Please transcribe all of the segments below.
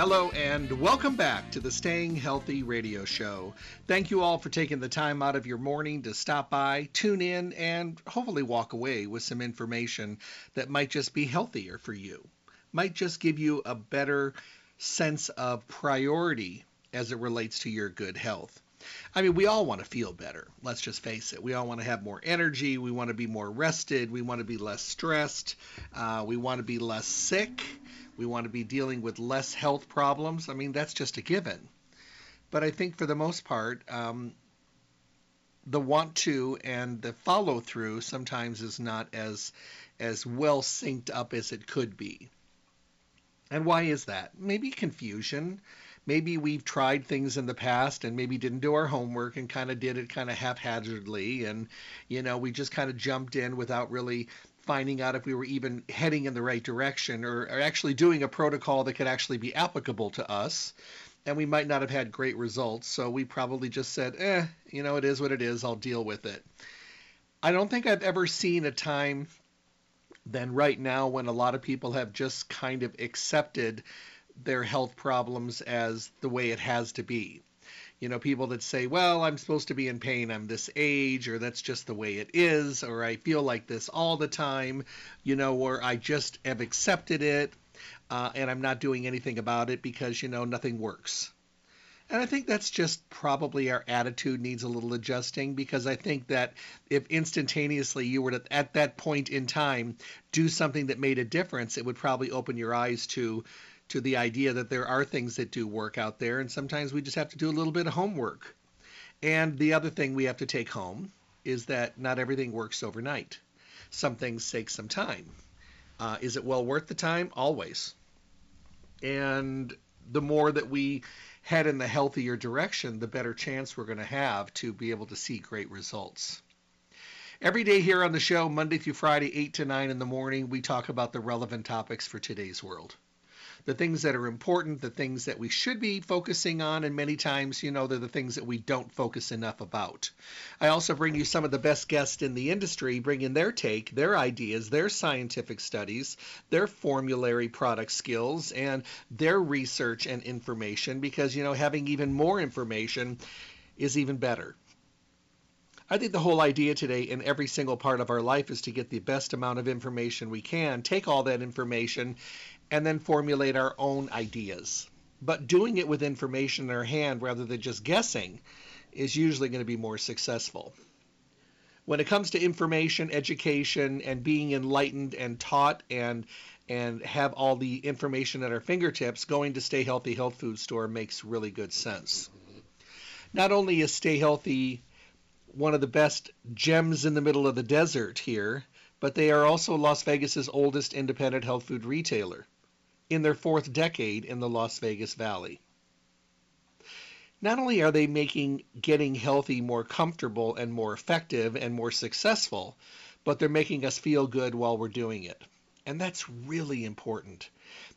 Hello and welcome back to the Staying Healthy Radio Show. Thank you all for taking the time out of your morning to stop by, tune in, and hopefully walk away with some information that might just be healthier for you, might just give you a better sense of priority as it relates to your good health. I mean, we all want to feel better. Let's just face it. We all want to have more energy. We want to be more rested. We want to be less stressed. Uh, we want to be less sick. We want to be dealing with less health problems. I mean, that's just a given. But I think for the most part, um, the want to and the follow through sometimes is not as as well synced up as it could be. And why is that? Maybe confusion. Maybe we've tried things in the past and maybe didn't do our homework and kind of did it kind of haphazardly and you know we just kind of jumped in without really finding out if we were even heading in the right direction or, or actually doing a protocol that could actually be applicable to us. And we might not have had great results. So we probably just said, eh, you know, it is what it is. I'll deal with it. I don't think I've ever seen a time than right now when a lot of people have just kind of accepted their health problems as the way it has to be you know, people that say, well, I'm supposed to be in pain. I'm this age, or that's just the way it is, or I feel like this all the time, you know, or I just have accepted it uh, and I'm not doing anything about it because, you know, nothing works. And I think that's just probably our attitude needs a little adjusting because I think that if instantaneously you were to, at that point in time, do something that made a difference, it would probably open your eyes to to the idea that there are things that do work out there, and sometimes we just have to do a little bit of homework. And the other thing we have to take home is that not everything works overnight. Some things take some time. Uh, is it well worth the time? Always. And the more that we head in the healthier direction, the better chance we're going to have to be able to see great results. Every day here on the show, Monday through Friday, 8 to 9 in the morning, we talk about the relevant topics for today's world the things that are important, the things that we should be focusing on, and many times, you know, they're the things that we don't focus enough about. I also bring you some of the best guests in the industry, bring in their take, their ideas, their scientific studies, their formulary product skills, and their research and information, because, you know, having even more information is even better. I think the whole idea today in every single part of our life is to get the best amount of information we can, take all that information, and then formulate our own ideas. But doing it with information in our hand rather than just guessing is usually going to be more successful. When it comes to information, education, and being enlightened and taught and and have all the information at our fingertips, going to Stay Healthy Health Food Store makes really good sense. Not only is Stay Healthy one of the best gems in the middle of the desert here, but they are also Las Vegas's oldest independent health food retailer in their fourth decade in the Las Vegas Valley. Not only are they making getting healthy more comfortable and more effective and more successful, but they're making us feel good while we're doing it. And that's really important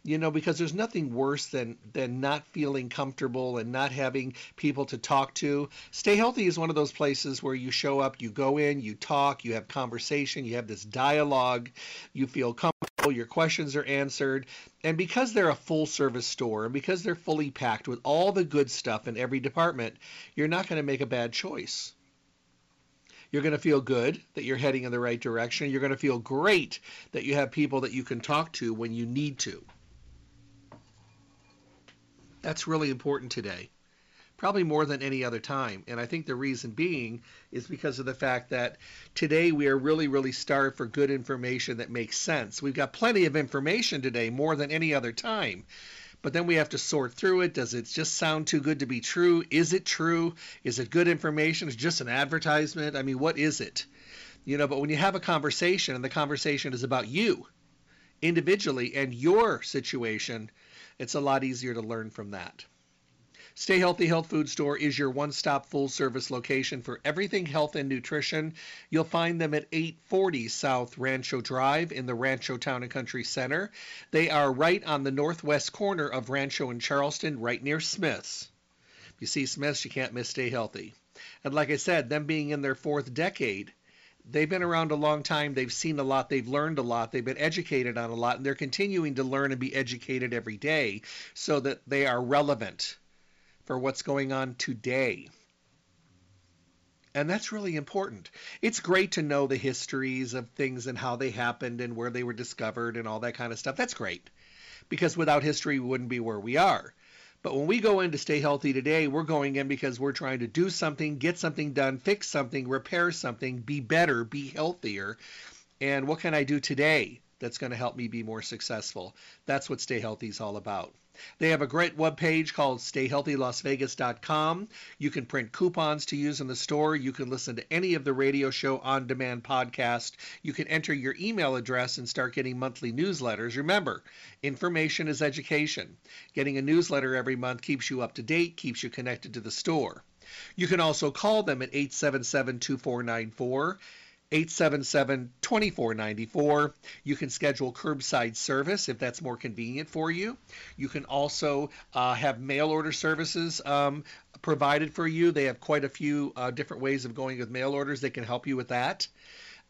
you know because there's nothing worse than than not feeling comfortable and not having people to talk to stay healthy is one of those places where you show up you go in you talk you have conversation you have this dialogue you feel comfortable your questions are answered and because they're a full service store and because they're fully packed with all the good stuff in every department you're not going to make a bad choice you're going to feel good that you're heading in the right direction. You're going to feel great that you have people that you can talk to when you need to. That's really important today, probably more than any other time. And I think the reason being is because of the fact that today we are really, really starved for good information that makes sense. We've got plenty of information today, more than any other time. But then we have to sort through it. Does it just sound too good to be true? Is it true? Is it good information? Is it just an advertisement? I mean, what is it? You know, but when you have a conversation and the conversation is about you individually and your situation, it's a lot easier to learn from that. Stay Healthy Health Food Store is your one stop full service location for everything health and nutrition. You'll find them at 840 South Rancho Drive in the Rancho Town and Country Center. They are right on the northwest corner of Rancho and Charleston, right near Smith's. If you see Smith's, you can't miss Stay Healthy. And like I said, them being in their fourth decade, they've been around a long time. They've seen a lot. They've learned a lot. They've been educated on a lot. And they're continuing to learn and be educated every day so that they are relevant for what's going on today. And that's really important. It's great to know the histories of things and how they happened and where they were discovered and all that kind of stuff. That's great. Because without history, we wouldn't be where we are. But when we go in to stay healthy today, we're going in because we're trying to do something, get something done, fix something, repair something, be better, be healthier. And what can I do today that's going to help me be more successful? That's what Stay Healthy is all about. They have a great web page called stayhealthylasvegas.com. You can print coupons to use in the store. You can listen to any of the radio show on demand podcast. You can enter your email address and start getting monthly newsletters. Remember, information is education. Getting a newsletter every month keeps you up to date, keeps you connected to the store. You can also call them at 877 2494. 877-2494. You can schedule curbside service if that's more convenient for you. You can also uh, have mail order services um, provided for you. They have quite a few uh, different ways of going with mail orders. They can help you with that.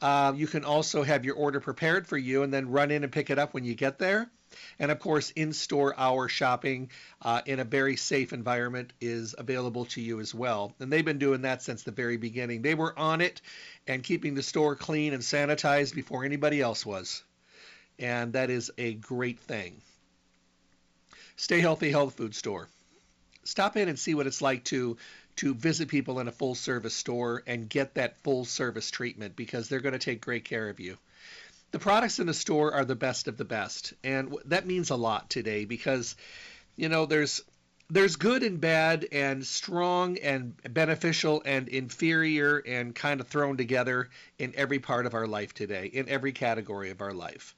Uh, you can also have your order prepared for you and then run in and pick it up when you get there. And of course, in-store hour shopping uh, in a very safe environment is available to you as well. And they've been doing that since the very beginning. They were on it and keeping the store clean and sanitized before anybody else was. And that is a great thing. Stay Healthy Health Food Store. Stop in and see what it's like to to visit people in a full service store and get that full service treatment because they're going to take great care of you the products in the store are the best of the best, and that means a lot today because you know there's there's good and bad and strong and beneficial and inferior and kind of thrown together in every part of our life today, in every category of our life.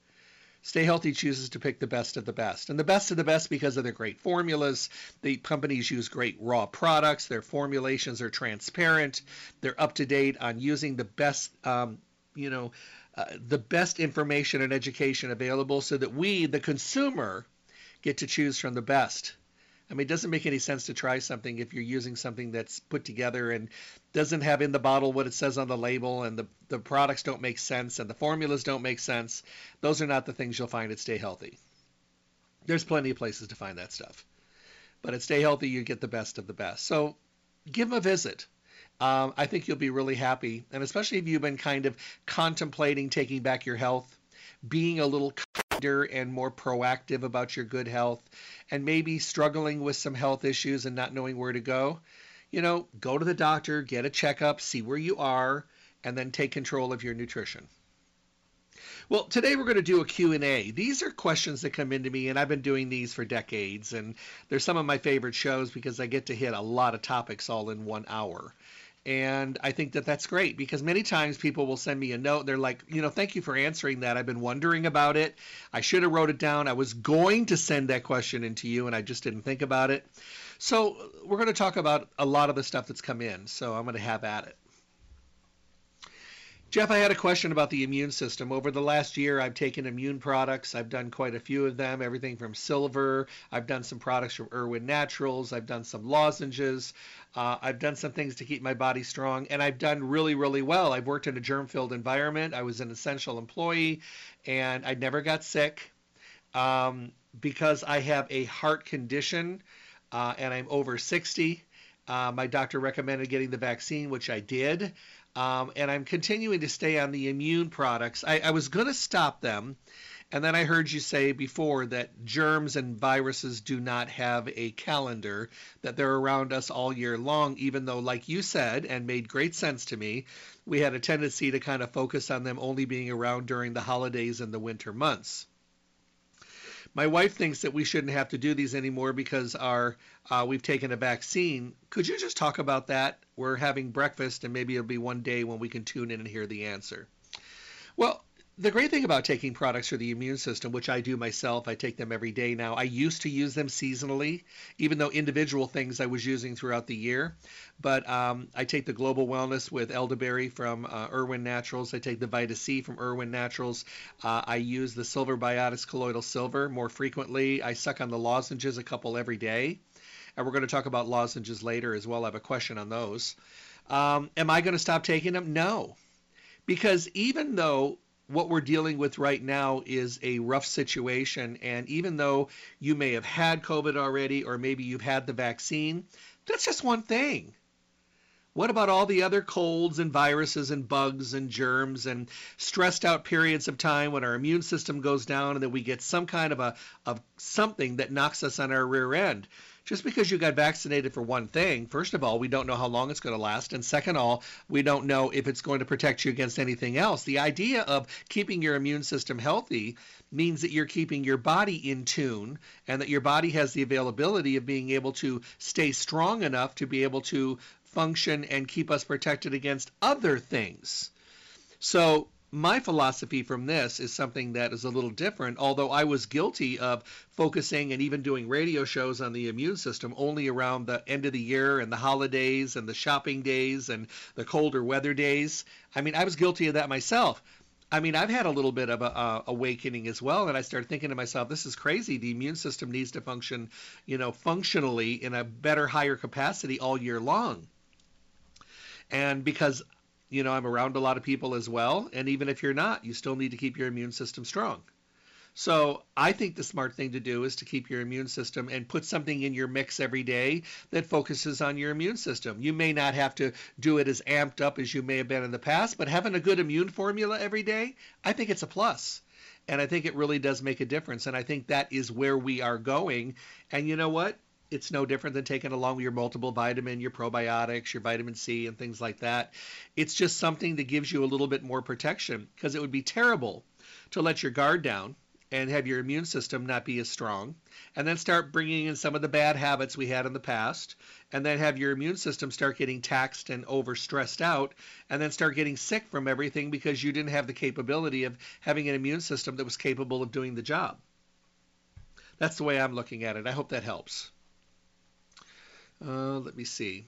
Stay Healthy chooses to pick the best of the best. And the best of the best because of their great formulas. The companies use great raw products. Their formulations are transparent. They're up to date on using the best, um, you know, uh, the best information and education available so that we, the consumer, get to choose from the best. I mean, it doesn't make any sense to try something if you're using something that's put together and doesn't have in the bottle what it says on the label, and the, the products don't make sense, and the formulas don't make sense. Those are not the things you'll find at Stay Healthy. There's plenty of places to find that stuff. But at Stay Healthy, you get the best of the best. So give them a visit um, I think you'll be really happy. And especially if you've been kind of contemplating taking back your health, being a little and more proactive about your good health, and maybe struggling with some health issues and not knowing where to go, you know, go to the doctor, get a checkup, see where you are, and then take control of your nutrition. Well, today we're going to do a Q&A. These are questions that come into me and I've been doing these for decades and they're some of my favorite shows because I get to hit a lot of topics all in 1 hour. And I think that that's great because many times people will send me a note. They're like, you know, thank you for answering that. I've been wondering about it. I should have wrote it down. I was going to send that question into you and I just didn't think about it. So we're going to talk about a lot of the stuff that's come in. So I'm going to have at it. Jeff, I had a question about the immune system. Over the last year, I've taken immune products. I've done quite a few of them, everything from silver. I've done some products from Irwin Naturals. I've done some lozenges. Uh, I've done some things to keep my body strong, and I've done really, really well. I've worked in a germ filled environment. I was an essential employee, and I never got sick um, because I have a heart condition uh, and I'm over 60. Uh, my doctor recommended getting the vaccine, which I did. Um, and I'm continuing to stay on the immune products. I, I was going to stop them, And then I heard you say before that germs and viruses do not have a calendar, that they're around us all year long, even though, like you said, and made great sense to me, we had a tendency to kind of focus on them only being around during the holidays and the winter months. My wife thinks that we shouldn't have to do these anymore because our uh, we've taken a vaccine. Could you just talk about that? We're having breakfast, and maybe it'll be one day when we can tune in and hear the answer. Well, the great thing about taking products for the immune system, which I do myself, I take them every day now. I used to use them seasonally, even though individual things I was using throughout the year. But um, I take the Global Wellness with elderberry from uh, Irwin Naturals. I take the Vita C from Irwin Naturals. Uh, I use the Silver Biotics Colloidal Silver more frequently. I suck on the lozenges a couple every day. And we're going to talk about lozenges later as well. I have a question on those. Um, am I going to stop taking them? No. Because even though what we're dealing with right now is a rough situation. And even though you may have had COVID already, or maybe you've had the vaccine, that's just one thing. What about all the other colds and viruses and bugs and germs and stressed out periods of time when our immune system goes down and then we get some kind of a of something that knocks us on our rear end? Just because you got vaccinated for one thing, first of all, we don't know how long it's going to last. And second all, we don't know if it's going to protect you against anything else. The idea of keeping your immune system healthy means that you're keeping your body in tune and that your body has the availability of being able to stay strong enough to be able to function and keep us protected against other things. So my philosophy from this is something that is a little different, although I was guilty of focusing and even doing radio shows on the immune system only around the end of the year and the holidays and the shopping days and the colder weather days. I mean, I was guilty of that myself. I mean, I've had a little bit of a uh, awakening as well, and I started thinking to myself, "This is crazy. The immune system needs to function, you know, functionally in a better, higher capacity all year long." And because you know, I'm around a lot of people as well. And even if you're not, you still need to keep your immune system strong. So I think the smart thing to do is to keep your immune system and put something in your mix every day that focuses on your immune system. You may not have to do it as amped up as you may have been in the past, but having a good immune formula every day, I think it's a plus. And I think it really does make a difference. And I think that is where we are going. And you know what? It's no different than taking along your multiple vitamin, your probiotics, your vitamin C, and things like that. It's just something that gives you a little bit more protection because it would be terrible to let your guard down and have your immune system not be as strong, and then start bringing in some of the bad habits we had in the past, and then have your immune system start getting taxed and overstressed out, and then start getting sick from everything because you didn't have the capability of having an immune system that was capable of doing the job. That's the way I'm looking at it. I hope that helps. Uh, let me see.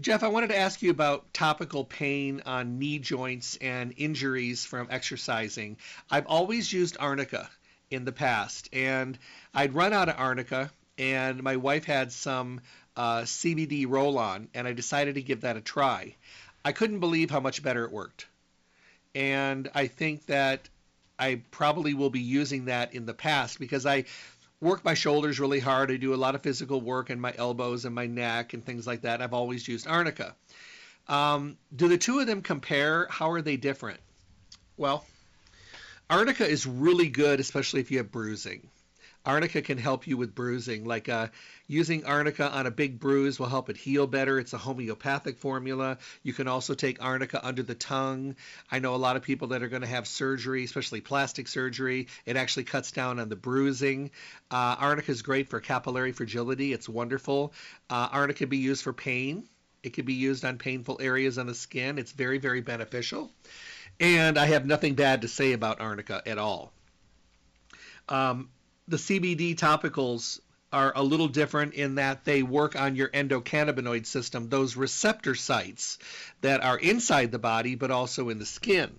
Jeff, I wanted to ask you about topical pain on knee joints and injuries from exercising. I've always used arnica in the past, and I'd run out of arnica, and my wife had some uh, CBD roll on, and I decided to give that a try. I couldn't believe how much better it worked. And I think that I probably will be using that in the past because I work my shoulders really hard. I do a lot of physical work in my elbows and my neck and things like that. I've always used arnica. Um, do the two of them compare? How are they different? Well, arnica is really good, especially if you have bruising. Arnica can help you with bruising. Like uh, using arnica on a big bruise will help it heal better. It's a homeopathic formula. You can also take arnica under the tongue. I know a lot of people that are going to have surgery, especially plastic surgery. It actually cuts down on the bruising. Uh, arnica is great for capillary fragility. It's wonderful. Uh, arnica can be used for pain. It can be used on painful areas on the skin. It's very, very beneficial. And I have nothing bad to say about arnica at all. Um, the CBD topicals are a little different in that they work on your endocannabinoid system, those receptor sites that are inside the body but also in the skin.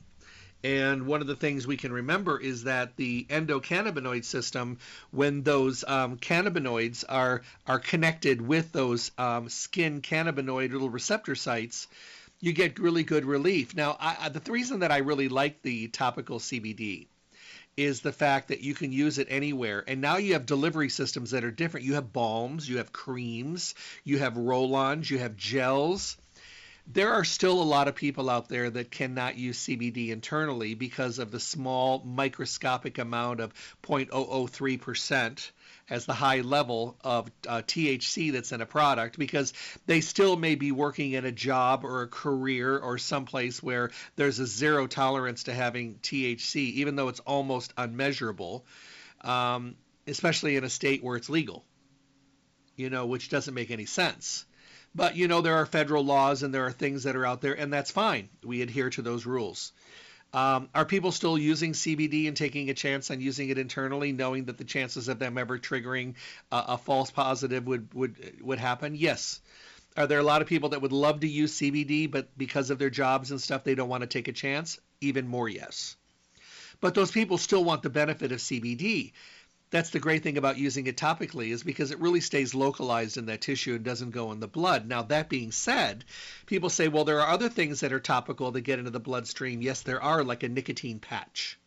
And one of the things we can remember is that the endocannabinoid system, when those um, cannabinoids are are connected with those um, skin cannabinoid little receptor sites, you get really good relief. Now, I, the reason that I really like the topical CBD is the fact that you can use it anywhere. And now you have delivery systems that are different. You have balms, you have creams, you have roll ons, you have gels. there are still a lot of people out there that cannot use CBD internally because of the small microscopic amount of 0.003% as the high level of uh, THC that's in a product because they still may be working in a job or a career or someplace where there's a zero tolerance to having THC, even though it's almost unmeasurable, um, especially in a state where it's legal, you know, which doesn't make any sense. But, you know, there are federal laws and there are things that are out there, and that's fine. We adhere to those rules. Um, are people still using CBD and taking a chance on using it internally, knowing that the chances of them ever triggering a, a false positive would, would would happen? Yes. Are there a lot of people that would love to use CBD, but because of their jobs and stuff, they don't want to take a chance? Even more, yes. But those people still want the benefit of CBD that's the great thing about using it topically is because it really stays localized in that tissue and doesn't go in the blood. Now, that being said, people say, well, there are other things that are topical that get into the bloodstream. Yes, there are, like a nicotine patch.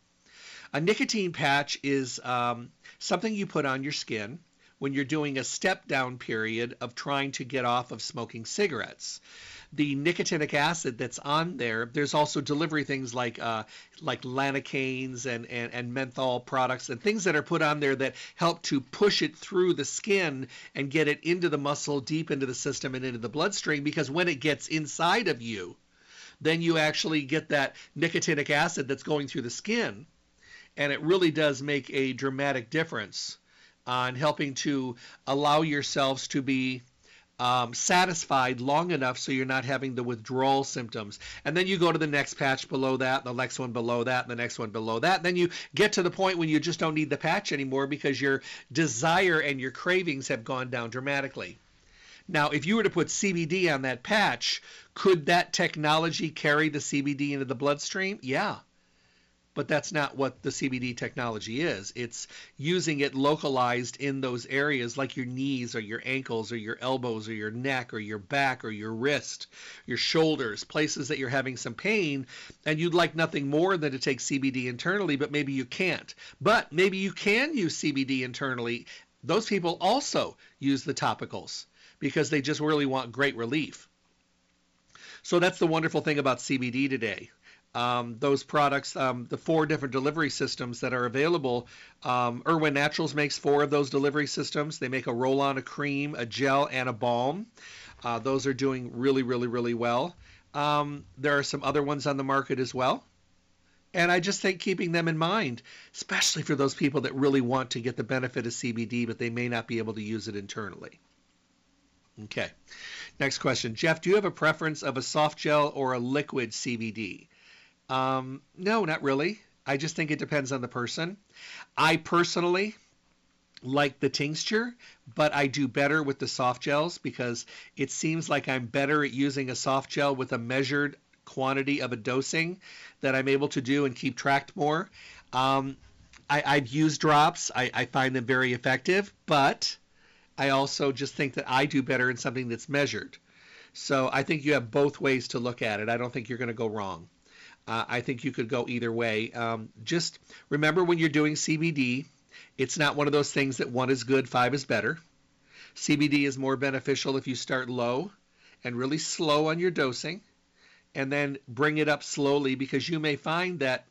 A nicotine patch is um, something you put on your skin when you're doing a step down period of trying to get off of smoking cigarettes the nicotinic acid that's on there, there's also delivery things like uh, like lidocaines and, and, and menthol products and things that are put on there that help to push it through the skin and get it into the muscle, deep into the system and into the bloodstream. Because when it gets inside of you, then you actually get that nicotinic acid that's going through the skin. And it really does make a dramatic difference on helping to allow yourselves to be um, satisfied long enough so you're not having the withdrawal symptoms. And then you go to the next patch below that, the next one below that, the next one below that. Then you get to the point when you just don't need the patch anymore because your desire and your cravings have gone down dramatically. Now, if you were to put CBD on that patch, could that technology carry the CBD into the bloodstream? Yeah but that's not what the CBD technology is. It's using it localized in those areas like your knees or your ankles or your elbows or your neck or your back or your wrist, your shoulders, places that you're having some pain and you'd like nothing more than to take CBD internally, but maybe you can't. But maybe you can use CBD internally. Those people also use the topicals because they just really want great relief. So that's the wonderful thing about CBD today um, those products, um, the four different delivery systems that are available. Um, Irwin Naturals makes four of those delivery systems. They make a roll on, a cream, a gel, and a balm. Uh, those are doing really, really, really well. Um, there are some other ones on the market as well. And I just think keeping them in mind, especially for those people that really want to get the benefit of CBD, but they may not be able to use it internally. Okay. Next question. Jeff, do you have a preference of a soft gel or a liquid CBD? Um, no, not really. I just think it depends on the person. I personally like the tincture, but I do better with the soft gels because it seems like I'm better at using a soft gel with a measured quantity of a dosing that I'm able to do and keep tracked more. Um, I, have used drops. I, I find them very effective, but I also just think that I do better in something that's measured. So I think you have both ways to look at it. I don't think you're going to go wrong. Uh, I think you could go either way. Um, just remember when you're doing CBD, it's not one of those things that one is good, five is better. CBD is more beneficial if you start low and really slow on your dosing and then bring it up slowly because you may find that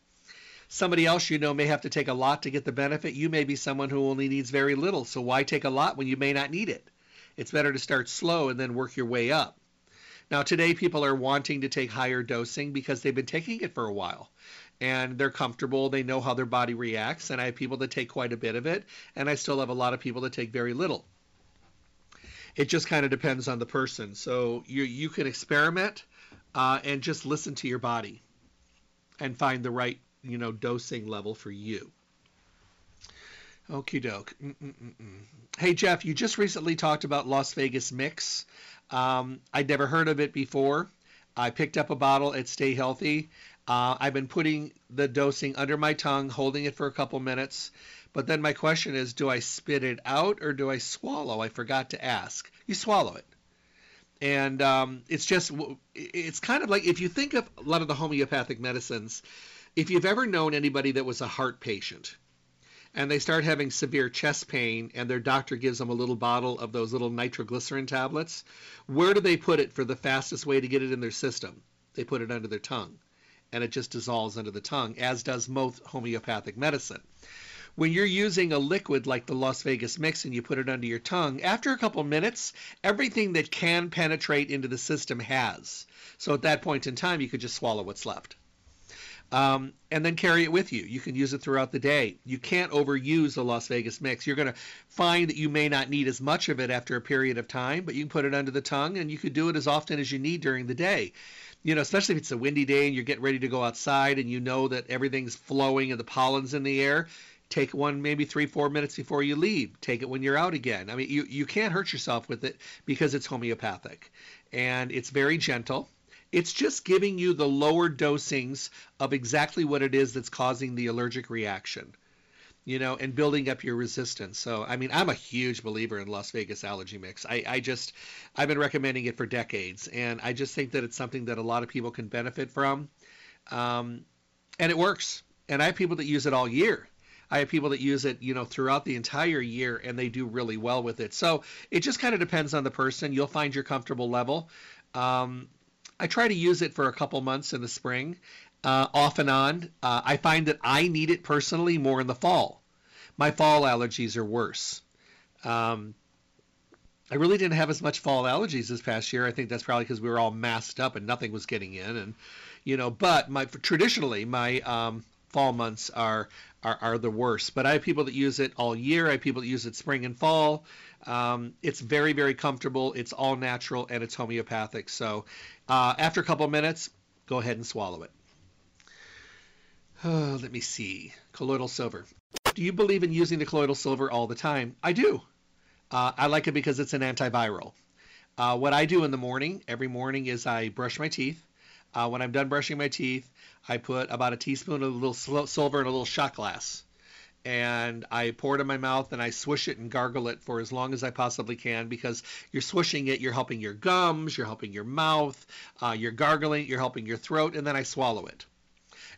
somebody else you know may have to take a lot to get the benefit. You may be someone who only needs very little. So why take a lot when you may not need it? It's better to start slow and then work your way up. Now, today people are wanting to take higher dosing because they've been taking it for a while and they're comfortable. They know how their body reacts. And I have people that take quite a bit of it, and I still have a lot of people that take very little. It just kind of depends on the person. So you you can experiment uh, and just listen to your body and find the right you know dosing level for you. Okie doke. Hey Jeff, you just recently talked about Las Vegas Mix. Um, I'd never heard of it before. I picked up a bottle at Stay Healthy. Uh, I've been putting the dosing under my tongue, holding it for a couple minutes. But then my question is, do I spit it out or do I swallow? I forgot to ask. You swallow it. And um, it's just, it's kind of like if you think of a lot of the homeopathic medicines, if you've ever known anybody that was a heart patient, and they start having severe chest pain and their doctor gives them a little bottle of those little nitroglycerin tablets, where do they put it for the fastest way to get it in their system? They put it under their tongue and it just dissolves under the tongue, as does most homeopathic medicine. When you're using a liquid like the Las Vegas mix and you put it under your tongue, after a couple minutes, everything that can penetrate into the system has. So at that point in time, you could just swallow what's left. Um, and then carry it with you. You can use it throughout the day. You can't overuse the Las Vegas mix. You're going to find that you may not need as much of it after a period of time, but you can put it under the tongue and you could do it as often as you need during the day you know, especially if it's a windy day and you're getting ready to go outside and you know that everything's flowing and the pollen's in the air, take one maybe three, four minutes before you leave. Take it when you're out again. I mean, you, you can't hurt yourself with it because it's homeopathic and it's very gentle. It's just giving you the lower dosings of exactly what it is that's causing the allergic reaction you know, and building up your resistance. So, I mean, I'm a huge believer in Las Vegas Allergy Mix. I, I just, I've been recommending it for decades, and I just think that it's something that a lot of people can benefit from. Um, and it works. And I have people that use it all year. I have people that use it, you know, throughout the entire year, and they do really well with it. So it just kind of depends on the person. You'll find your comfortable level. Um, I try to use it for a couple months in the spring, uh, off and on. Uh, I find that I need it personally more in the fall. My fall allergies are worse. Um, I really didn't have as much fall allergies this past year. I think that's probably because we were all masked up and nothing was getting in, and you know. But my traditionally my um, fall months are, are are the worst. But I have people that use it all year. I have people that use it spring and fall. Um, it's very very comfortable. It's all natural and it's homeopathic. So uh, after a couple minutes, go ahead and swallow it. Let me see. Colloidal silver. Do you believe in using the colloidal silver all the time? I do. Uh, I like it because it's an antiviral. Uh, what I do in the morning, every morning, is I brush my teeth. Uh, when I'm done brushing my teeth, I put about a teaspoon of a little silver in a little shot glass. And I pour it in my mouth and I swish it and gargle it for as long as I possibly can because you're swishing it, you're helping your gums, you're helping your mouth, uh, you're gargling, you're helping your throat, and then I swallow it.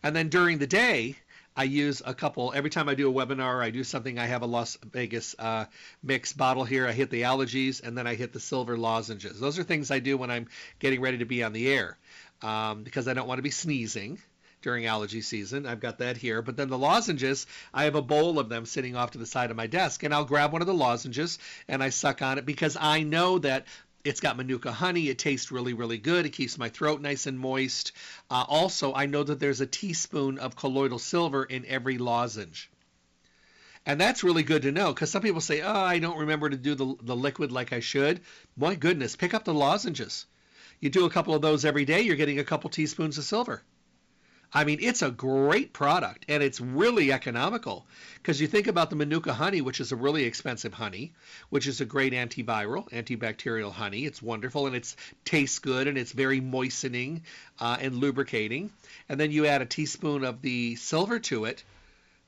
And then during the day, I use a couple every time I do a webinar. I do something. I have a Las Vegas uh, mix bottle here. I hit the allergies and then I hit the silver lozenges. Those are things I do when I'm getting ready to be on the air um, because I don't want to be sneezing during allergy season. I've got that here. But then the lozenges, I have a bowl of them sitting off to the side of my desk, and I'll grab one of the lozenges and I suck on it because I know that it's got manuka honey. It tastes really, really good. It keeps my throat nice and moist. Uh, also, I know that there's a teaspoon of colloidal silver in every lozenge. And that's really good to know because some people say, oh, I don't remember to do the, the liquid like I should. My goodness, pick up the lozenges. You do a couple of those every day, you're getting a couple teaspoons of silver. I mean, it's a great product and it's really economical because you think about the Manuka honey, which is a really expensive honey, which is a great antiviral, antibacterial honey. It's wonderful and it tastes good and it's very moistening uh, and lubricating. And then you add a teaspoon of the silver to it.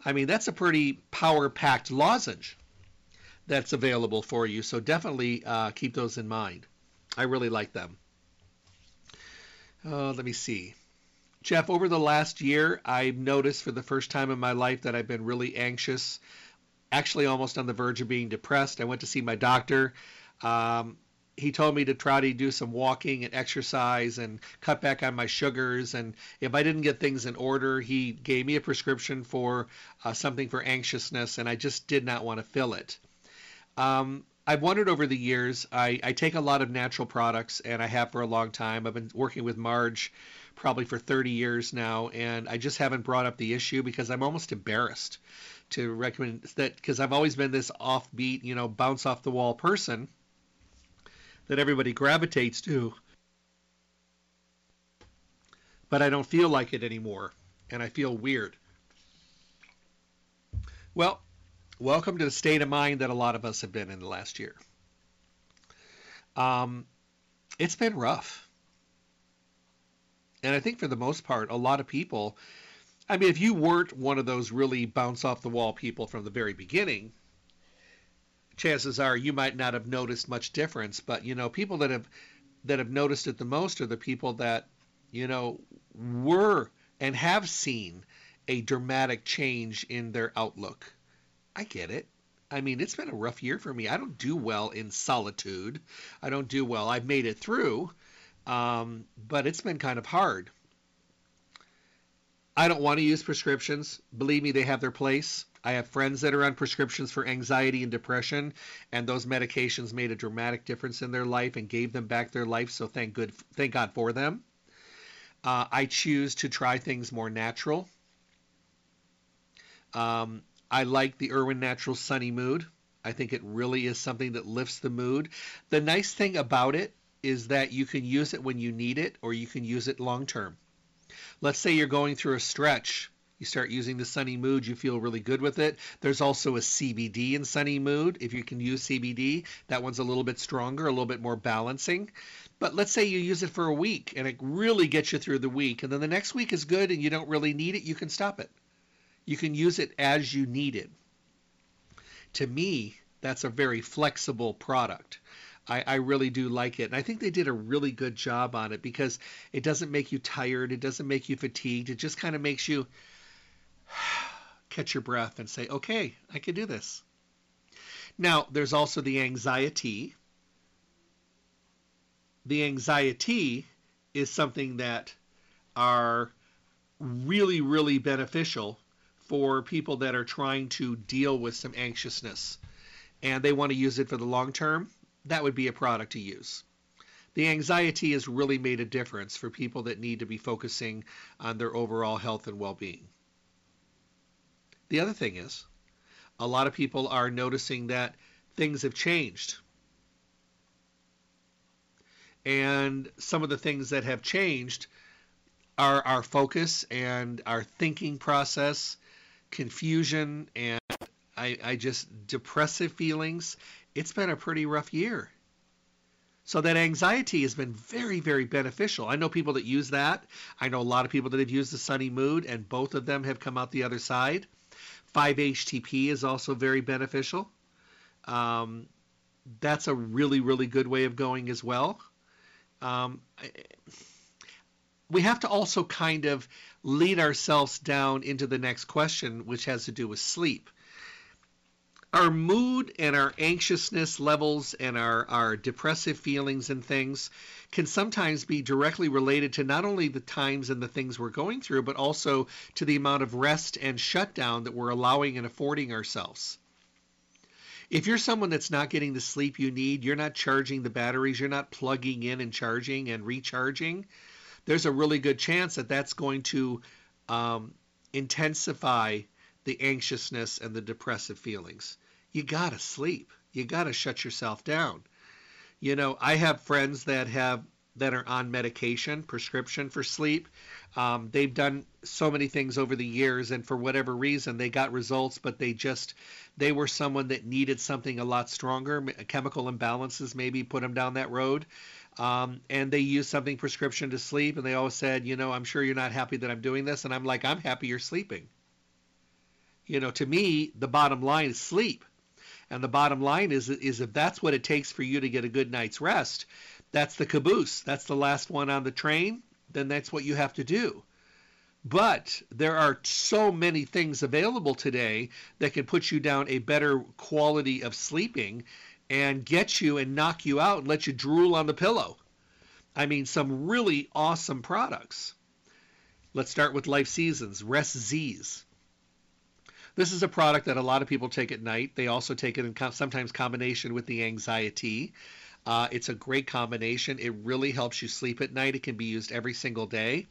I mean, that's a pretty power packed lozenge that's available for you. So definitely uh, keep those in mind. I really like them. Uh, let me see. Jeff, over the last year, I've noticed for the first time in my life that I've been really anxious, actually almost on the verge of being depressed. I went to see my doctor. Um, he told me to try to do some walking and exercise and cut back on my sugars. And if I didn't get things in order, he gave me a prescription for uh, something for anxiousness, and I just did not want to fill it. Um, I've wondered over the years. I, I, take a lot of natural products, and I have for a long time. I've been working with Marge probably for 30 years now, and I just haven't brought up the issue because I'm almost embarrassed to recommend that because I've always been this offbeat, you know, bounce off the wall person that everybody gravitates to. But I don't feel like it anymore, and I feel weird. Well, welcome to the state of mind that a lot of us have been in the last year. Um, it's been rough and I think for the most part, a lot of people, I mean, if you weren't one of those really bounce off the wall people from the very beginning, chances are you might not have noticed much difference. But you know, people that have that have noticed it the most are the people that you know were and have seen a dramatic change in their outlook I get it. I mean, it's been a rough year for me. I don't do well in solitude. I don't do well. I've made it through, um, but it's been kind of hard. I don't want to use prescriptions. Believe me, they have their place. I have friends that are on prescriptions for anxiety and depression, and those medications made a dramatic difference in their life and gave them back their life. So thank good, thank God for them. Uh, I choose to try things more natural. Um, I like the Irwin Natural Sunny Mood. I think it really is something that lifts the mood. The nice thing about it is that you can use it when you need it or you can use it long term. Let's say you're going through a stretch. You start using the Sunny Mood, you feel really good with it. There's also a CBD in Sunny Mood. If you can use CBD, that one's a little bit stronger, a little bit more balancing. But let's say you use it for a week and it really gets you through the week, and then the next week is good and you don't really need it, you can stop it. You can use it as you need it. To me, that's a very flexible product. I, I, really do like it. And I think they did a really good job on it because it doesn't make you tired. It doesn't make you fatigued. It just kind of makes you catch your breath and say, okay, I can do this. Now, there's also the Anxie-T. The Anxie-T is something that are really, really beneficial for people that are trying to deal with some anxiousness and they want to use it for the long term, that would be a product to use. The Anxie-T has really made a difference for people that need to be focusing on their overall health and well being. The other thing is, a lot of people are noticing that things have changed. And some of the things that have changed are our focus and our thinking process confusion and I, I just depressive feelings. It's been a pretty rough year. So that Anxie-T has been very, very beneficial. I know people that use that. I know a lot of people that have used the sunny mood, and both of them have come out the other side. 5-HTP is also very beneficial. Um, that's a really, really good way of going as well. Um, we have to also kind of lead ourselves down into the next question, which has to do with sleep. Our mood and our anxiousness levels and our, our depressive feelings and things can sometimes be directly related to not only the times and the things we're going through, but also to the amount of rest and shutdown that we're allowing and affording ourselves. If you're someone that's not getting the sleep you need, you're not charging the batteries, you're not plugging in and charging and recharging, there's a really good chance that that's going to um, intensify the anxiousness and the depressive feelings. You got to sleep. You got to shut yourself down. You know, I have friends that have that are on medication, prescription for sleep. Um, they've done so many things over the years, and for whatever reason, they got results, but they just they were someone that needed something a lot stronger. Chemical imbalances maybe put them down that road. Um, and they use something prescription to sleep, and they always said, you know, I'm sure you're not happy that I'm doing this, and I'm like, I'm happy you're sleeping. You know, to me, the bottom line is sleep, and the bottom line is is if that's what it takes for you to get a good night's rest, that's the caboose. That's the last one on the train. Then that's what you have to do. But there are so many things available today that can put you down a better quality of sleeping and get you and knock you out and let you drool on the pillow. I mean, some really awesome products. Let's start with Life Seasons, Rest Z's. This is a product that a lot of people take at night. They also take it in sometimes combination with the Anxie-T. Uh, it's a great combination. It really helps you sleep at night. It can be used every single day.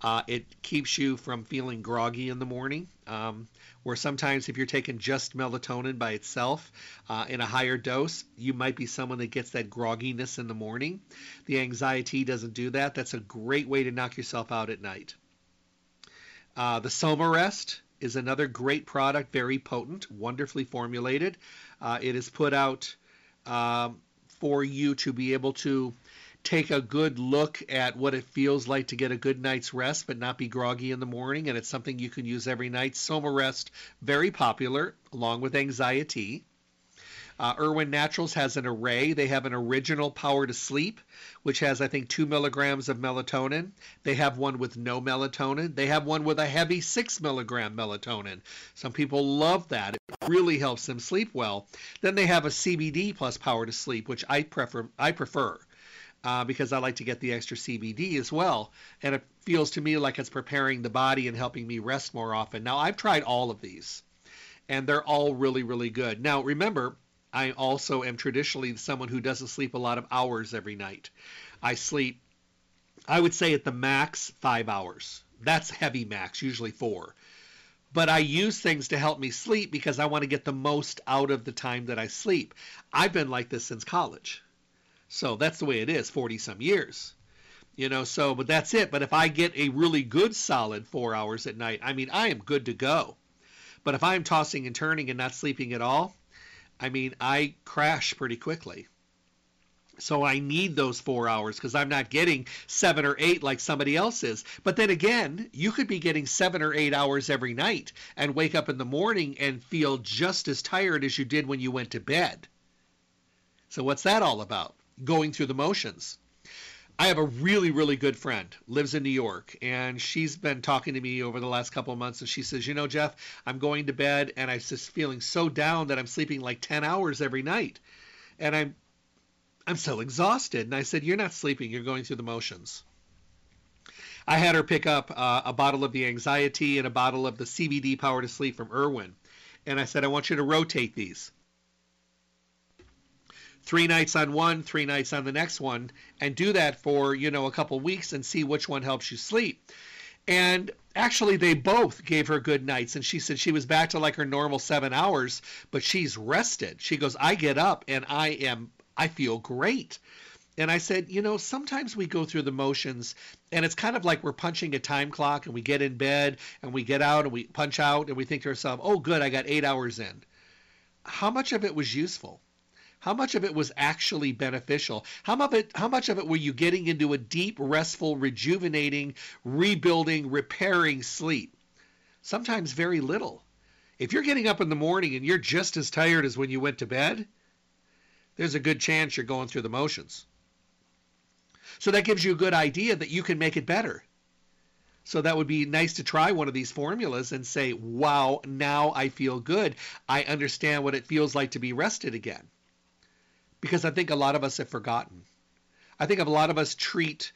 Uh, it keeps you from feeling groggy in the morning. Um, where sometimes if you're taking just melatonin by itself uh, in a higher dose, you might be someone that gets that grogginess in the morning. The Anxie-T doesn't do that. That's a great way to knock yourself out at night. Uh, the Soma Rest is another great product, very potent, wonderfully formulated. Uh, it is put out um, for you to be able to take a good look at what it feels like to get a good night's rest but not be groggy in the morning. And it's something you can use every night. Soma Rest, very popular, along with Anxie-T. Uh, Naturals has an array. They have an original Power to Sleep, which has, I think, two milligrams of melatonin. They have one with no melatonin. They have one with a heavy six milligram melatonin. Some people love that. It really helps them sleep well. Then they have a CBD plus Power to Sleep, which I prefer. I prefer. Uh, because I like to get the extra CBD as well. And it feels to me like it's preparing the body and helping me rest more often. Now, I've tried all of these, and they're all really, really good. Now, remember, I also am traditionally someone who doesn't sleep a lot of hours every night. I sleep, I would say at the max, five hours. That's heavy max, usually four. But I use things to help me sleep because I want to get the most out of the time that I sleep. I've been like this since college. So that's the way it is, 40 some years. You know, so, but that's it. But if I get a really good solid four hours at night, I mean, I am good to go. But if I'm tossing and turning and not sleeping at all, I mean, I crash pretty quickly. So I need those four hours because I'm not getting seven or eight like somebody else is. But then again, you could be getting seven or eight hours every night and wake up in the morning and feel just as tired as you did when you went to bed. So what's that all about? going through the motions. I have a really, really good friend, lives in New York, and she's been talking to me over the last couple of months. And she says, You know, Jeff, I'm going to bed and I'm just feeling so down that I'm sleeping like 10 hours every night. And I'm I'm so exhausted. And I said, You're not sleeping, you're going through the motions. I had her pick up uh, a bottle of the Anxie-T and a bottle of the CBD Power to Sleep from Irwin. And I said, I want you to rotate these three nights on one, three nights on the next one, and do that for, you know, a couple weeks and see which one helps you sleep. And actually, they both gave her good nights. And she said she was back to like her normal seven hours, but she's rested. She goes, I get up and I am, I feel great. And I said, you know, sometimes we go through the motions and it's kind of like we're punching a time clock and we get in bed and we get out and we punch out and we think to ourselves, oh, good, I got eight hours in. How much of it was useful? How much of it was actually beneficial? How much of it, how much of it were you getting into a deep, restful, rejuvenating, rebuilding, repairing sleep? Sometimes very little. If you're getting up in the morning and you're just as tired as when you went to bed, there's a good chance you're going through the motions. So that gives you a good idea that you can make it better. So that would be nice to try one of these formulas and say, wow, now I feel good. I understand what it feels like to be rested again because I think a lot of us have forgotten. I think a lot of us treat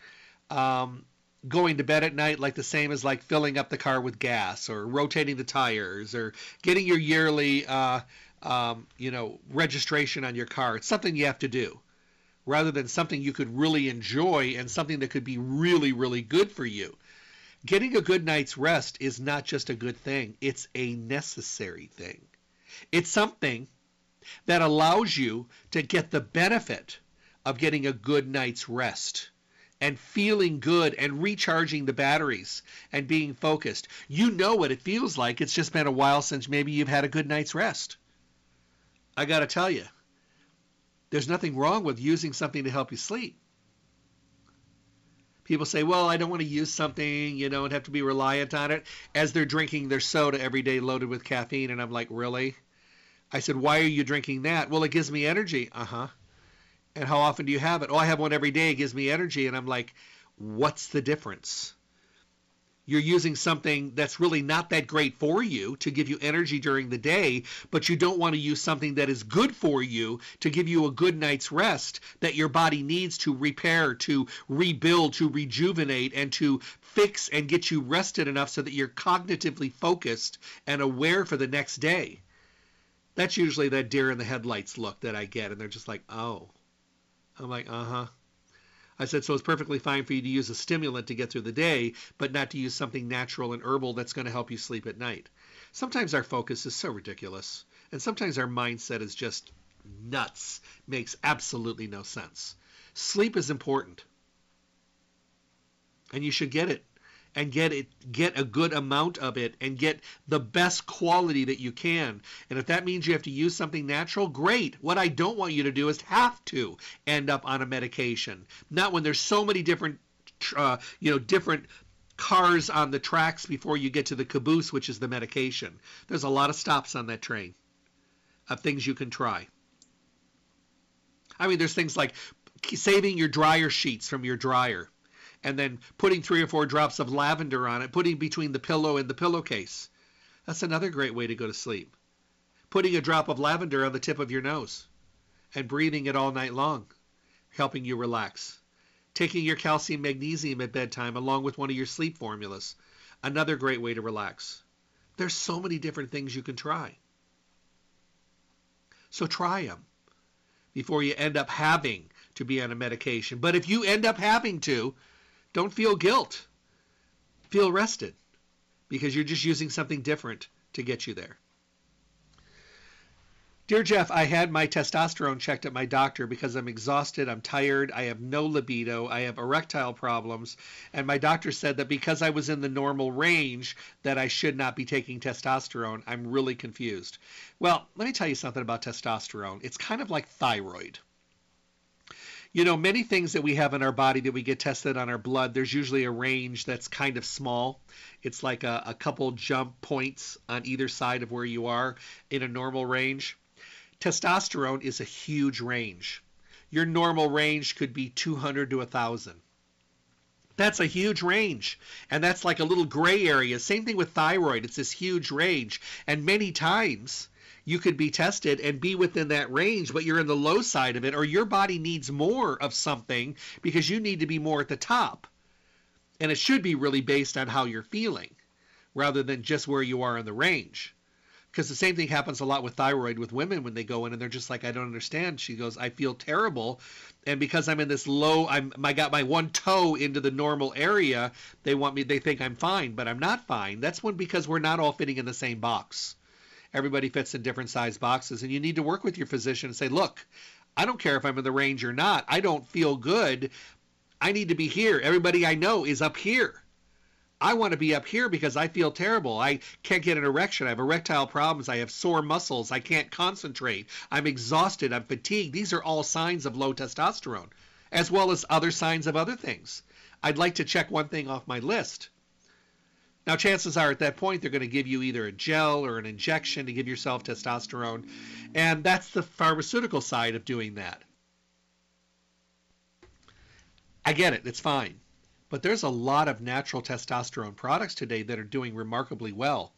um, going to bed at night like the same as like filling up the car with gas or rotating the tires or getting your yearly uh, um, you know registration on your car. It's something you have to do rather than something you could really enjoy and something that could be really really good for you. Getting a good night's rest is not just a good thing; it's a necessary thing. It's something that allows you to get the benefit of getting a good night's rest and feeling good and recharging the batteries and being focused. You know what it feels like. It's just been a while since maybe you've had a good night's rest. I got to tell you, there's nothing wrong with using something to help you sleep. People say, well, I don't want to use something, you know, and have to be reliant on it as they're drinking their soda every day loaded with caffeine. And I'm like, really? I said, Why are you drinking that? Well, it gives me energy. Uh huh. And how often do you have it? Oh, I have one every day. It gives me energy. And I'm like, What's the difference? You're using something that's really not that great for you to give you energy during the day, but you don't want to use something that is good for you to give you a good night's rest that your body needs to repair, to rebuild, to rejuvenate, and to fix and get you rested enough so that you're cognitively focused and aware for the next day that's usually that deer in the headlights look that I get, and they're just like, oh. I'm like, uh huh. I said, so it's perfectly fine for you to use a stimulant to get through the day, but not to use something natural and herbal that's going to help you sleep at night. Sometimes our focus is so ridiculous, and sometimes our mindset is just nuts, makes absolutely no sense. Sleep is important, and you should get it and get it get a good amount of it and get the best quality that you can. And if that means you have to use something natural, great. What I don't want you to do is have to end up on a medication. Not when there's so many different uh, you know different cars on the tracks before you get to the caboose, which is the medication. There's a lot of stops on that train of things you can try. I mean, there's things like saving your dryer sheets from your dryer and then putting three or four drops of lavender on it, putting between the pillow and the pillowcase. That's another great way to go to sleep. Putting a drop of lavender on the tip of your nose and breathing it all night long, helping you relax. Taking your calcium magnesium at bedtime along with one of your sleep formulas, another great way to relax. There's so many different things you can try. So try them before you end up having to be on a medication. But if you end up having to, don't feel guilt. Feel rested because you're just using something different to get you there. Dear Jeff, I had my testosterone checked at my doctor because I'm exhausted, I'm tired, I have no libido, I have erectile problems, and my doctor said that because I was in the normal range that I should not be taking testosterone. I'm really confused. Well, let me tell you something about testosterone. It's kind of like thyroid. You know, many things that we have in our body that we get tested on our blood, there's usually a range that's kind of small. It's like a, a couple jump points on either side of where you are in a normal range Testosterone is a huge range. Your normal range could be 200 to 1,000. That's a huge range. And that's like a little gray area. Same thing with thyroid. It's this huge range. And many times you could be tested and be within that range, but you're in the low side of it, or your body needs more of something because you need to be more at the top. And it should be really based on how you're feeling rather than just where you are in the range. Because the same thing happens a lot with thyroid with women when they go in and they're just like i don't understand. She goes i feel terrible. And because i'm in this low i'm i got my one toe into the normal area they want me they think i'm fine but i'm not fine. That's when because we're not all fitting in the same box everybody fits in different size boxes and you need to work with your physician and say look i don't care if i'm in the range or not i don't feel good i need to be here everybody i know is up here I want to be up here because I feel terrible. I can't get an erection. I have erectile problems. I have sore muscles. I can't concentrate. I'm exhausted. I'm fatigued. These are all signs of low testosterone, as well as other signs of other things. I'd like to check one thing off my list. Now, chances are at that point, they're going to give you either a gel or an injection to give yourself testosterone. And that's the pharmaceutical side of doing that. I get it. It's fine. But there's a lot of natural testosterone products today that are doing remarkably well.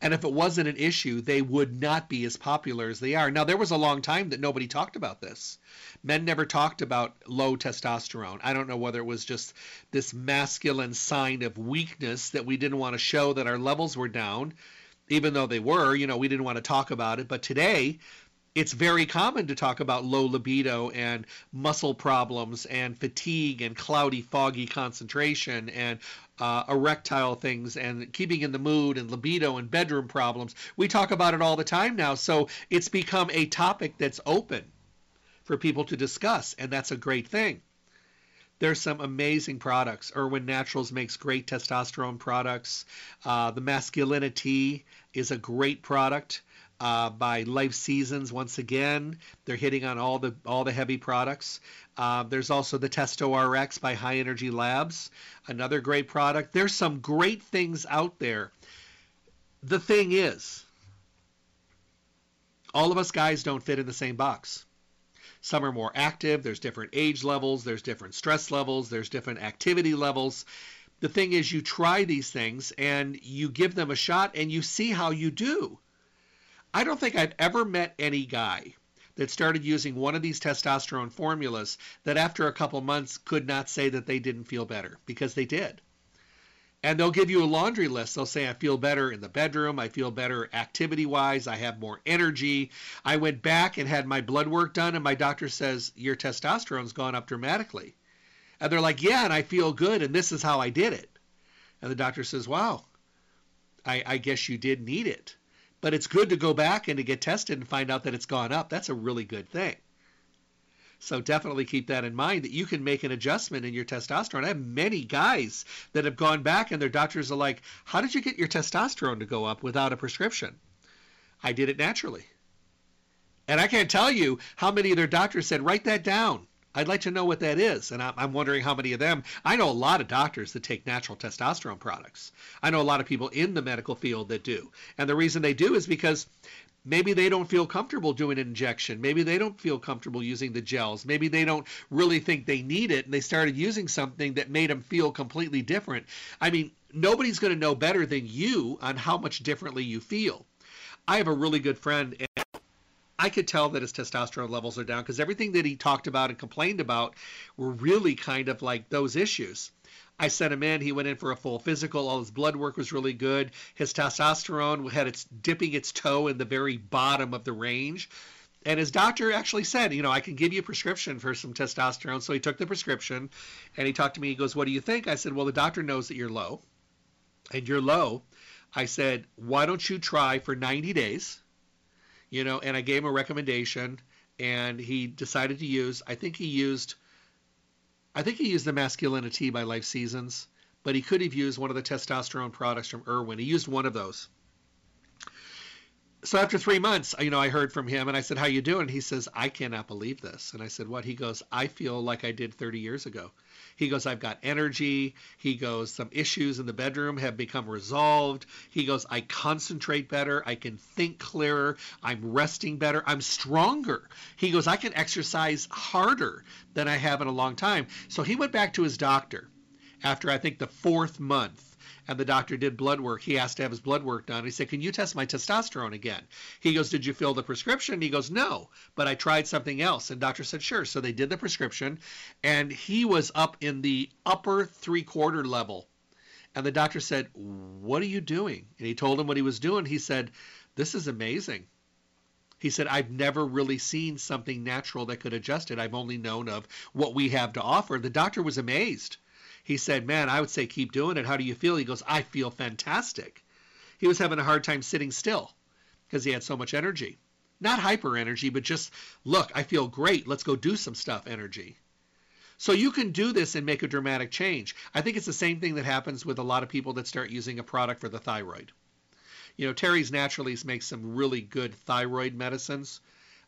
And if it wasn't an issue, they would not be as popular as they are. Now, there was a long time that nobody talked about this. Men never talked about low testosterone. I don't know whether it was just this masculine sign of weakness that we didn't want to show that our levels were down, even though they were. You know, we didn't want to talk about it. But today, it's very common to talk about low libido and muscle problems and fatigue and cloudy, foggy concentration and uh, erectile things and keeping in the mood and libido and bedroom problems. We talk about it all the time now. So it's become a topic that's open for people to discuss, and that's a great thing. There's some amazing products. Irwin Naturals makes great testosterone products. Uh, the Masculin-T is a great product uh, by Life Seasons. Once again, they're hitting on all the all the heavy products. Uh, there's also the Testo RX by High Energy Labs, another great product. There's some great things out there. The thing is, all of us guys don't fit in the same box. Some are more active, there's different age levels, there's different stress levels, there's different activity levels. The thing is, you try these things and you give them a shot and you see how you do. I don't think I've ever met any guy that started using one of these testosterone formulas that after a couple months could not say that they didn't feel better because they did. And they'll give you a laundry list. They'll say, I feel better in the bedroom. I feel better activity wise. I have more energy. I went back and had my blood work done, and my doctor says, Your testosterone's gone up dramatically. And they're like, Yeah, and I feel good, and this is how I did it. And the doctor says, Wow, I, I guess you did need it but it's good to go back and to get tested and find out that it's gone up. That's a really good thing. So definitely keep that in mind that you can make an adjustment in your testosterone. I have many guys that have gone back and their doctors are like, How did you get your testosterone to go up without a prescription? I did it naturally. And I can't tell you how many of their doctors said, Write that down. I'd like to know what that is. And I'm wondering how many of them. I know a lot of doctors that take natural testosterone products. I know a lot of people in the medical field that do. And the reason they do is because Maybe they don't feel comfortable doing an injection. Maybe they don't feel comfortable using the gels. Maybe they don't really think they need it and they started using something that made them feel completely different. I mean, nobody's going to know better than you on how much differently you feel. I have a really good friend I could tell that his testosterone levels are down because everything that he talked about and complained about were really kind of like those issues. I sent him in. He went in for a full physical. All his blood work was really good. His testosterone had its dipping its toe in the very bottom of the range. And his doctor actually said, you know, I can give you a prescription for some testosterone. So he took the prescription and he talked to me. He goes, What do you think? I said, Well, the doctor knows that you're low. And you're low. I said, Why don't you try for 90 days? You know, and I gave him a recommendation and he decided to use, I think he used I think he used the Masculin-T by Life Seasons, but he could have used one of the testosterone products from Irwin. He used one of those. So after three months, you know, I heard from him and I said, "How you doing?" He says, "I cannot believe this." And I said, "What?" He goes, "I feel like I did 30 years ago." He goes, I've got energy. He goes, some issues in the bedroom have become resolved. He goes, I concentrate better. I can think clearer. I'm resting better. I'm stronger. He goes, I can exercise harder than I have in a long time. So he went back to his doctor after I think the fourth month and the doctor did blood work. He asked to have his blood work done. He said, Can you test my testosterone again? He goes, Did you fill the prescription? He goes, No, but I tried something else. And doctor said, Sure. So they did the prescription, and he was up in the upper three quarter level. And the doctor said, What are you doing? And he told him what he was doing. He said, This is amazing. He said, I've never really seen something natural that could adjust it. I've only known of what we have to offer. The doctor was amazed. He said, Man, I would say keep doing it. How do you feel? He goes, I feel fantastic. He was having a hard time sitting still because he had so much energy. Not hyper energy, but just, look, I feel great. Let's go do some stuff energy. So you can do this and make a dramatic change. I think it's the same thing that happens with a lot of people that start using a product for the thyroid. You know, Terry Naturally makes some really good thyroid medicines.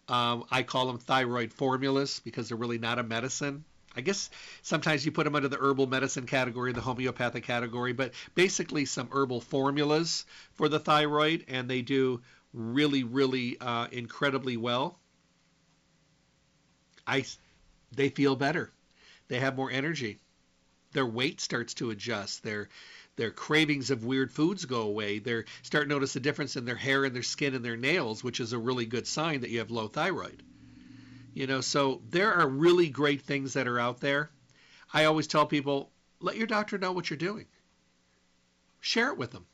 Um, I call them thyroid formulas because they're really not a medicine. I guess sometimes you put them under the herbal medicine category, the homeopathic category, but basically some herbal formulas for the thyroid, and they do really, really uh, incredibly well. I, they feel better. They have more energy. Their weight starts to adjust. Their their cravings of weird foods go away. They start notice a difference in their hair and their skin and their nails, which is a really good sign that you have low thyroid. You know, so there are really great things that are out there. I always tell people, let your doctor know what you're doing. Share it with them.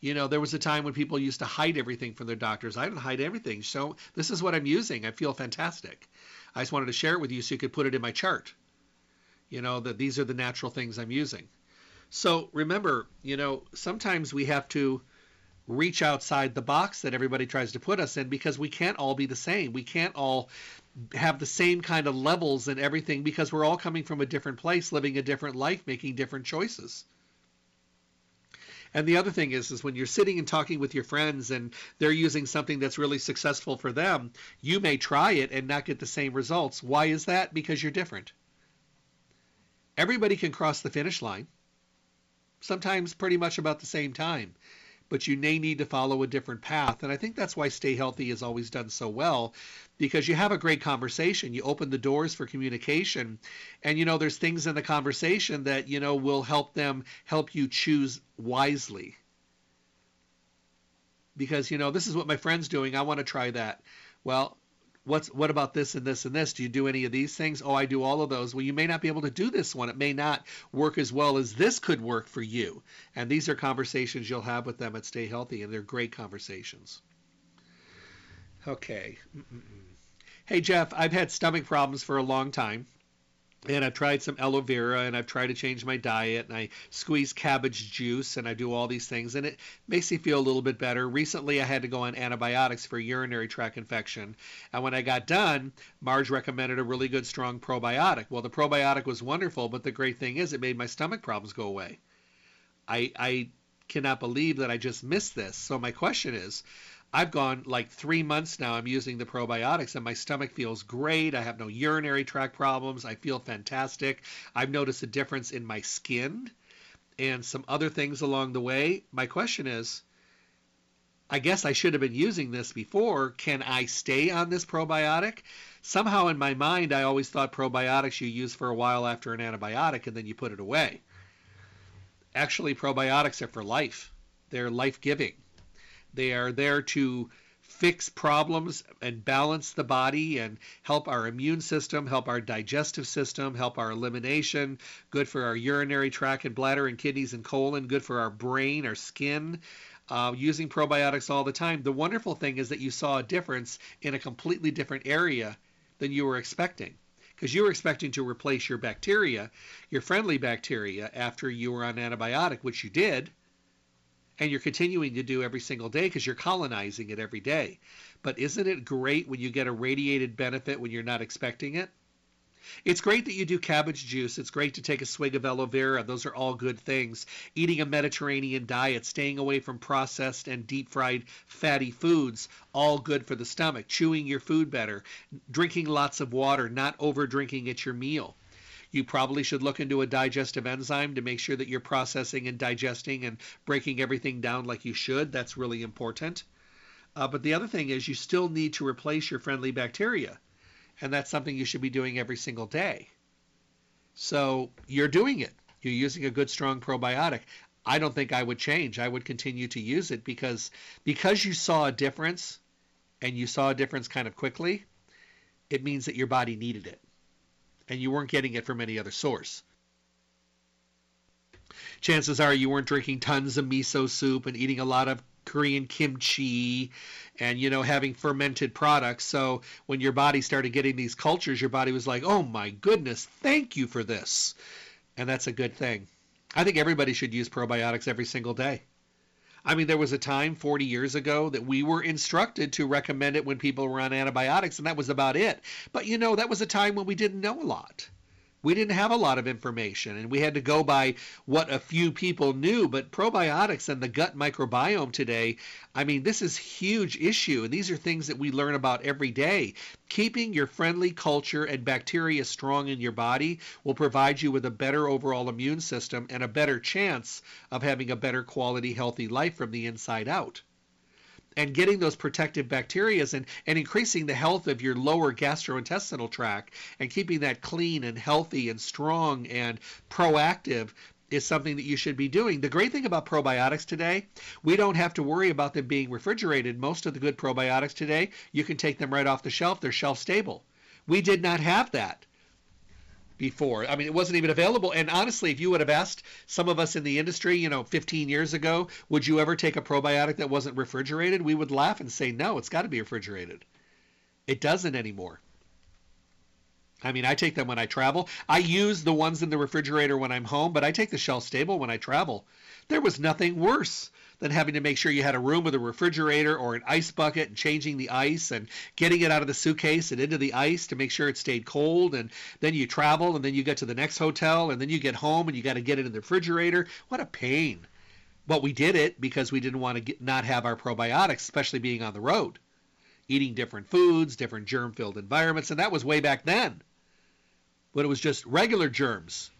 You know, there was a time when people used to hide everything from their doctors. I don't hide everything. So this is what I'm using. I feel fantastic. I just wanted to share it with you so you could put it in my chart. You know, that these are the natural things I'm using. So remember, you know, sometimes we have to reach outside the box that everybody tries to put us in because we can't all be the same. We can't all have the same kind of levels and everything because we're all coming from a different place, living a different life, making different choices. And the other thing is, is when you're sitting and talking with your friends and they're using something that's really successful for them, you may try it and not get the same results. Why is that? Because you're different. Everybody can cross the finish line, sometimes pretty much about the same time but you may need to follow a different path. And I think that's why Stay Healthy has always done so well because you have a great conversation. You open the doors for communication. And, you know, there's things in the conversation that, you know, will help them help you choose wisely. Because, you know, this is what my friend's doing. I want to try that. Well, what's what about this and this and this? Do you do any of these things? Oh, I do all of those. Well, you may not be able to do this one. It may not work as well as this could work for you. And these are conversations you'll have with them at Stay Healthy, and they're great conversations. Okay. Mm-mm. Hey, Jeff, I've had stomach problems for a long time and I've tried some aloe vera and I've tried to change my diet and I squeeze cabbage juice and I do all these things and it makes me feel a little bit better. Recently I had to go on antibiotics for urinary tract infection and when I got done, Marge recommended a really good strong probiotic. Well, the probiotic was wonderful, but the great thing is it made my stomach problems go away. I I cannot believe that I just missed this. So my question is, I've gone like three months now. I'm using the probiotics, and my stomach feels great. I have no urinary tract problems. I feel fantastic. I've noticed a difference in my skin and some other things along the way. My question is I guess I should have been using this before. Can I stay on this probiotic? Somehow in my mind, I always thought probiotics you use for a while after an antibiotic and then you put it away. Actually, probiotics are for life. They're life giving. They are there to fix problems and balance the body and help our immune system, help our digestive system, help our elimination, good for our urinary tract and bladder and kidneys and colon, good for our brain, our skin. Uh, using probiotics all the time. The wonderful thing is that you saw a difference in a completely different area than you were expecting. Because you were expecting to replace your bacteria, your friendly bacteria, after you were on antibiotic, which you did and you're continuing to do every single day because you're colonizing it every day. But isn't it great when you get a radiated benefit when you're not expecting it? It's great that you do cabbage juice. It's great to take a swig of aloe vera. Those are all good things. Eating a Mediterranean diet, staying away from processed and deep fried fatty foods, all good for the stomach. Chewing your food better, drinking lots of water, not over drinking at your meal. You probably should look into a digestive enzyme to make sure that you're processing and digesting and breaking everything down like you should. That's really important. Uh, but the other thing is you still need to replace your friendly bacteria. And that's something you should be doing every single day. So you're doing it. You're using a good, strong probiotic. I don't think I would change. I would continue to use it because because you saw a difference and you saw a difference kind of quickly, it means that your body needed it and you weren't getting it from any other source. Chances are you weren't drinking tons of miso soup and eating a lot of Korean kimchi and you know having fermented products. So when your body started getting these cultures, your body was like, "Oh my goodness, thank you for this." And that's a good thing. I think everybody should use probiotics every single day. I mean, there was a time 40 years ago that we were instructed to recommend it when people were on antibiotics, and that was about it. But you know, that was a time when we didn't know a lot we didn't have a lot of information and we had to go by what a few people knew but probiotics and the gut microbiome today i mean this is huge issue and these are things that we learn about every day. Keeping your friendly culture and bacteria strong in your body will provide you with a better overall immune system and a better chance of having a better quality healthy life from the inside out and getting those protective bacteria and, and increasing the health of your lower gastrointestinal tract and keeping that clean and healthy and strong and proactive is something that you should be doing. The great thing about probiotics today, we don't have to worry about them being refrigerated. Most of the good probiotics today, you can take them right off the shelf. They're shelf stable. We did not have that before. I mean, it wasn't even available. And honestly, if you would have asked some of us in the industry, you know, 15 years ago, would you ever take a probiotic that wasn't refrigerated? We would laugh and say, no, it's got to be refrigerated. It doesn't anymore. I mean, I take them when I travel. I use the ones in the refrigerator when I'm home, but I take the shelf stable when I travel. There was nothing worse than having to make sure you had a room with a refrigerator or an ice bucket and changing the ice and getting it out of the suitcase and into the ice to make sure it stayed cold. And then you travel and then you get to the next hotel and then you get home and you got to get it in the refrigerator. What a pain. But we did it because we didn't want to get, not have our probiotics, especially being on the road, eating different foods, different germ filled environments. And that was way back then. But it was just regular germs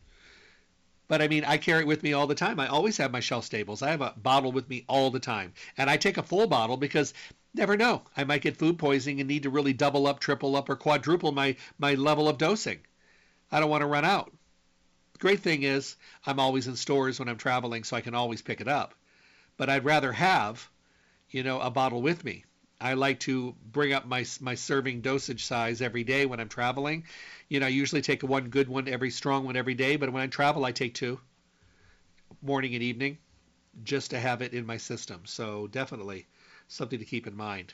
but I mean, I carry it with me all the time. I always have my shelf stables. I have a bottle with me all the time. And I take a full bottle because never know. I might get food poisoning and need to really double up, triple up, or quadruple my, my level of dosing. I don't want to run out. The great thing is I'm always in stores when I'm traveling, so I can always pick it up. But I'd rather have, you know, a bottle with me. I like to bring up my my serving dosage size every day when I'm traveling. You know, I usually take one good one every strong one every day, but when I travel, I take two, morning and evening, just to have it in my system. So definitely something to keep in mind.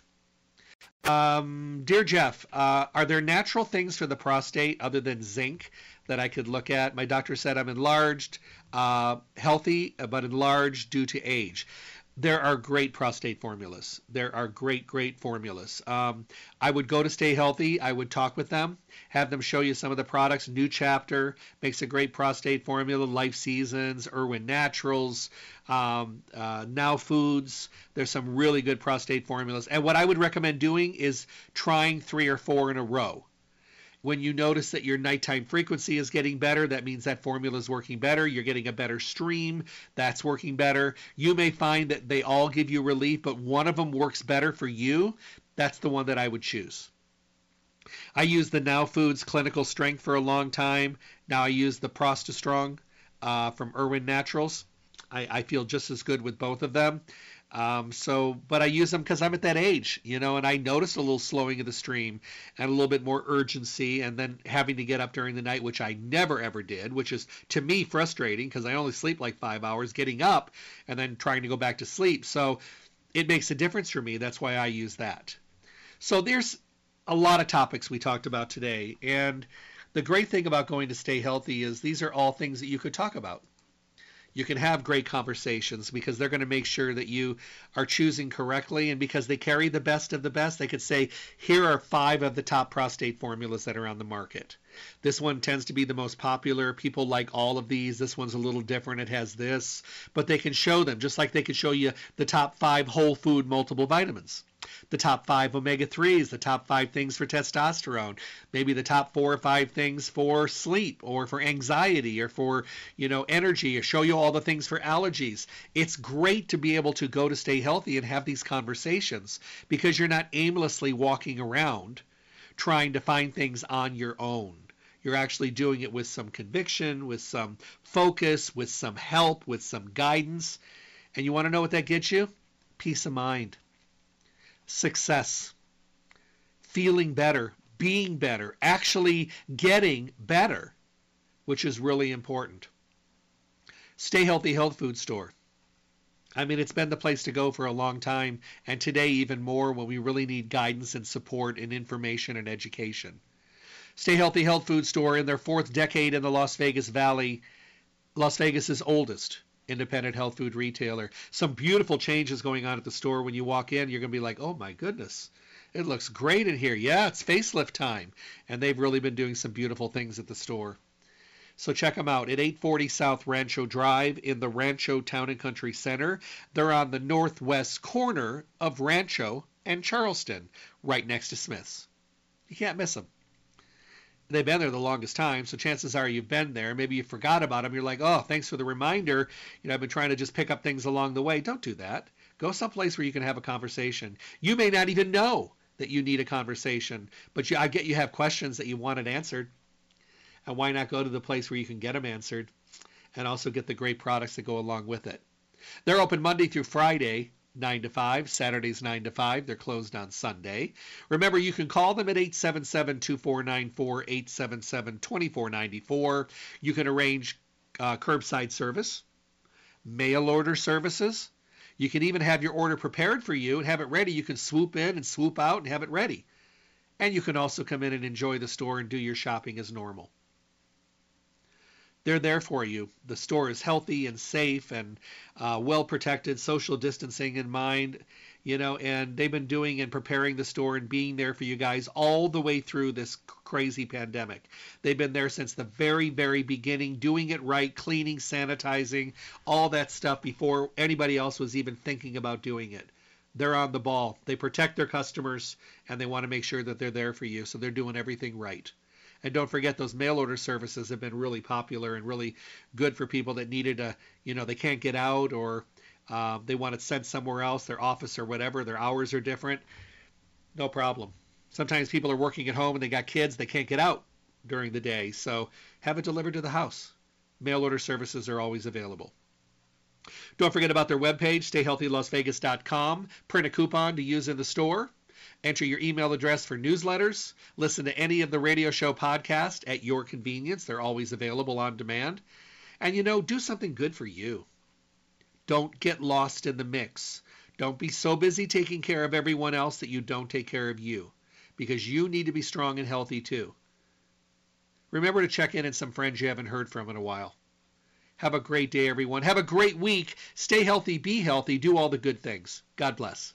Um, dear Jeff, uh, are there natural things for the prostate other than zinc that I could look at? My doctor said I'm enlarged, uh, healthy, but enlarged due to age there are great prostate formulas. There are great, great formulas. Um, I would go to Stay Healthy. I would talk with them, have them show you some of the products. New Chapter makes a great prostate formula. Life Seasons, Irwin Naturals, um, uh, Now Foods. There's some really good prostate formulas. And what I would recommend doing is trying three or four in a row When you notice that your nighttime frequency is getting better, that means that formula is working better. You're getting a better stream, that's working better. You may find that they all give you relief, but one of them works better for you. That's the one that I would choose. I used the Now Foods Clinical Strength for a long time. Now I use the Prostastrong uh, from Irwin Naturals. I, I, feel just as good with both of them. Um, so, but I use them because I'm at that age, you know, and I noticed a little slowing of the stream and a little bit more urgency, and then having to get up during the night, which I never ever did, which is to me frustrating because I only sleep like five hours, getting up and then trying to go back to sleep. So it makes a difference for me. That's why I use that. So there's a lot of topics we talked about today, and the great thing about going to stay healthy is these are all things that you could talk about you can have great conversations because they're going to make sure that you are choosing correctly. And because they carry the best of the best, they could say, here are five of the top prostate formulas that are on the market. This one tends to be the most popular. People like all of these. This one's a little different. It has this. But they can show them, just like they could show you the top five whole food multiple vitamins the top five omega 3s, the top five things for testosterone, maybe the top four or five things for sleep or for anxiety or for, you know, energy, or show you all the things for allergies. It's great to be able to go to stay healthy and have these conversations because you're not aimlessly walking around trying to find things on your own. You're actually doing it with some conviction, with some focus, with some help, with some guidance. And you want to know what that gets you? Peace of mind success, feeling better, being better, actually getting better, which is really important. Stay Healthy Health Food Store. I mean, it's been the place to go for a long time, and today even more when we really need guidance and support and information and education. Stay Healthy Health Food Store in their fourth decade in the Las Vegas Valley, Las Vegas's oldest independent health food retailer. Some beautiful changes going on at the store. When you walk in, you're going to be like, oh my goodness, it looks great in here. Yeah, it's facelift time. And they've really been doing some beautiful things at the store. So check them out at 840 South Rancho Drive in the Rancho Town and Country Center. They're on the northwest corner of Rancho and Charleston, right next to Smith's. You can't miss them they've been there the longest time, so chances are you've been there. Maybe you forgot about them. You're like, oh, thanks for the reminder. You know, I've been trying to just pick up things along the way. Don't do that. Go someplace where you can have a conversation. You may not even know that you need a conversation, but you, I get you have questions that you wanted answered. And why not go to the place where you can get them answered and also get the great products that go along with it? They're open Monday through Friday, 9 to 5, Saturdays 9 to 5. They're closed on Sunday. Remember, you can call them at 877 2494, 877 2494. You can arrange uh, curbside service, mail order services. You can even have your order prepared for you and have it ready. You can swoop in and swoop out and have it ready. And you can also come in and enjoy the store and do your shopping as normal they're there for you. The store is healthy and safe and uh, well protected, social distancing in mind, you know, and they've been doing and preparing the store and being there for you guys all the way through this crazy pandemic. They've been there since the very, very beginning, doing it right, cleaning, sanitizing, all that stuff before anybody else was even thinking about doing it. They're on the ball. They protect their customers and they want to make sure that they're there for you. So they're doing everything right. And don't forget those mail order services have been really popular and really good for people that needed a, you know, they can't get out or uh, they want it sent somewhere else, their office or whatever, their hours are different. No problem. Sometimes people are working at home and they got kids, they can't get out during the day. So have it delivered to the house. Mail order services are always available. Don't forget about their webpage, stayhealthylasvegas.com. Print a coupon to use in the store. Enter your email address for newsletters. Listen to any of the radio show podcasts at your convenience. They're always available on demand. And you know, do something good for you. Don't get lost in the mix. Don't be so busy taking care of everyone else that you don't take care of you because you need to be strong and healthy too. Remember to check in on some friends you haven't heard from in a while. Have a great day, everyone. Have a great week. Stay healthy, be healthy, do all the good things. God bless.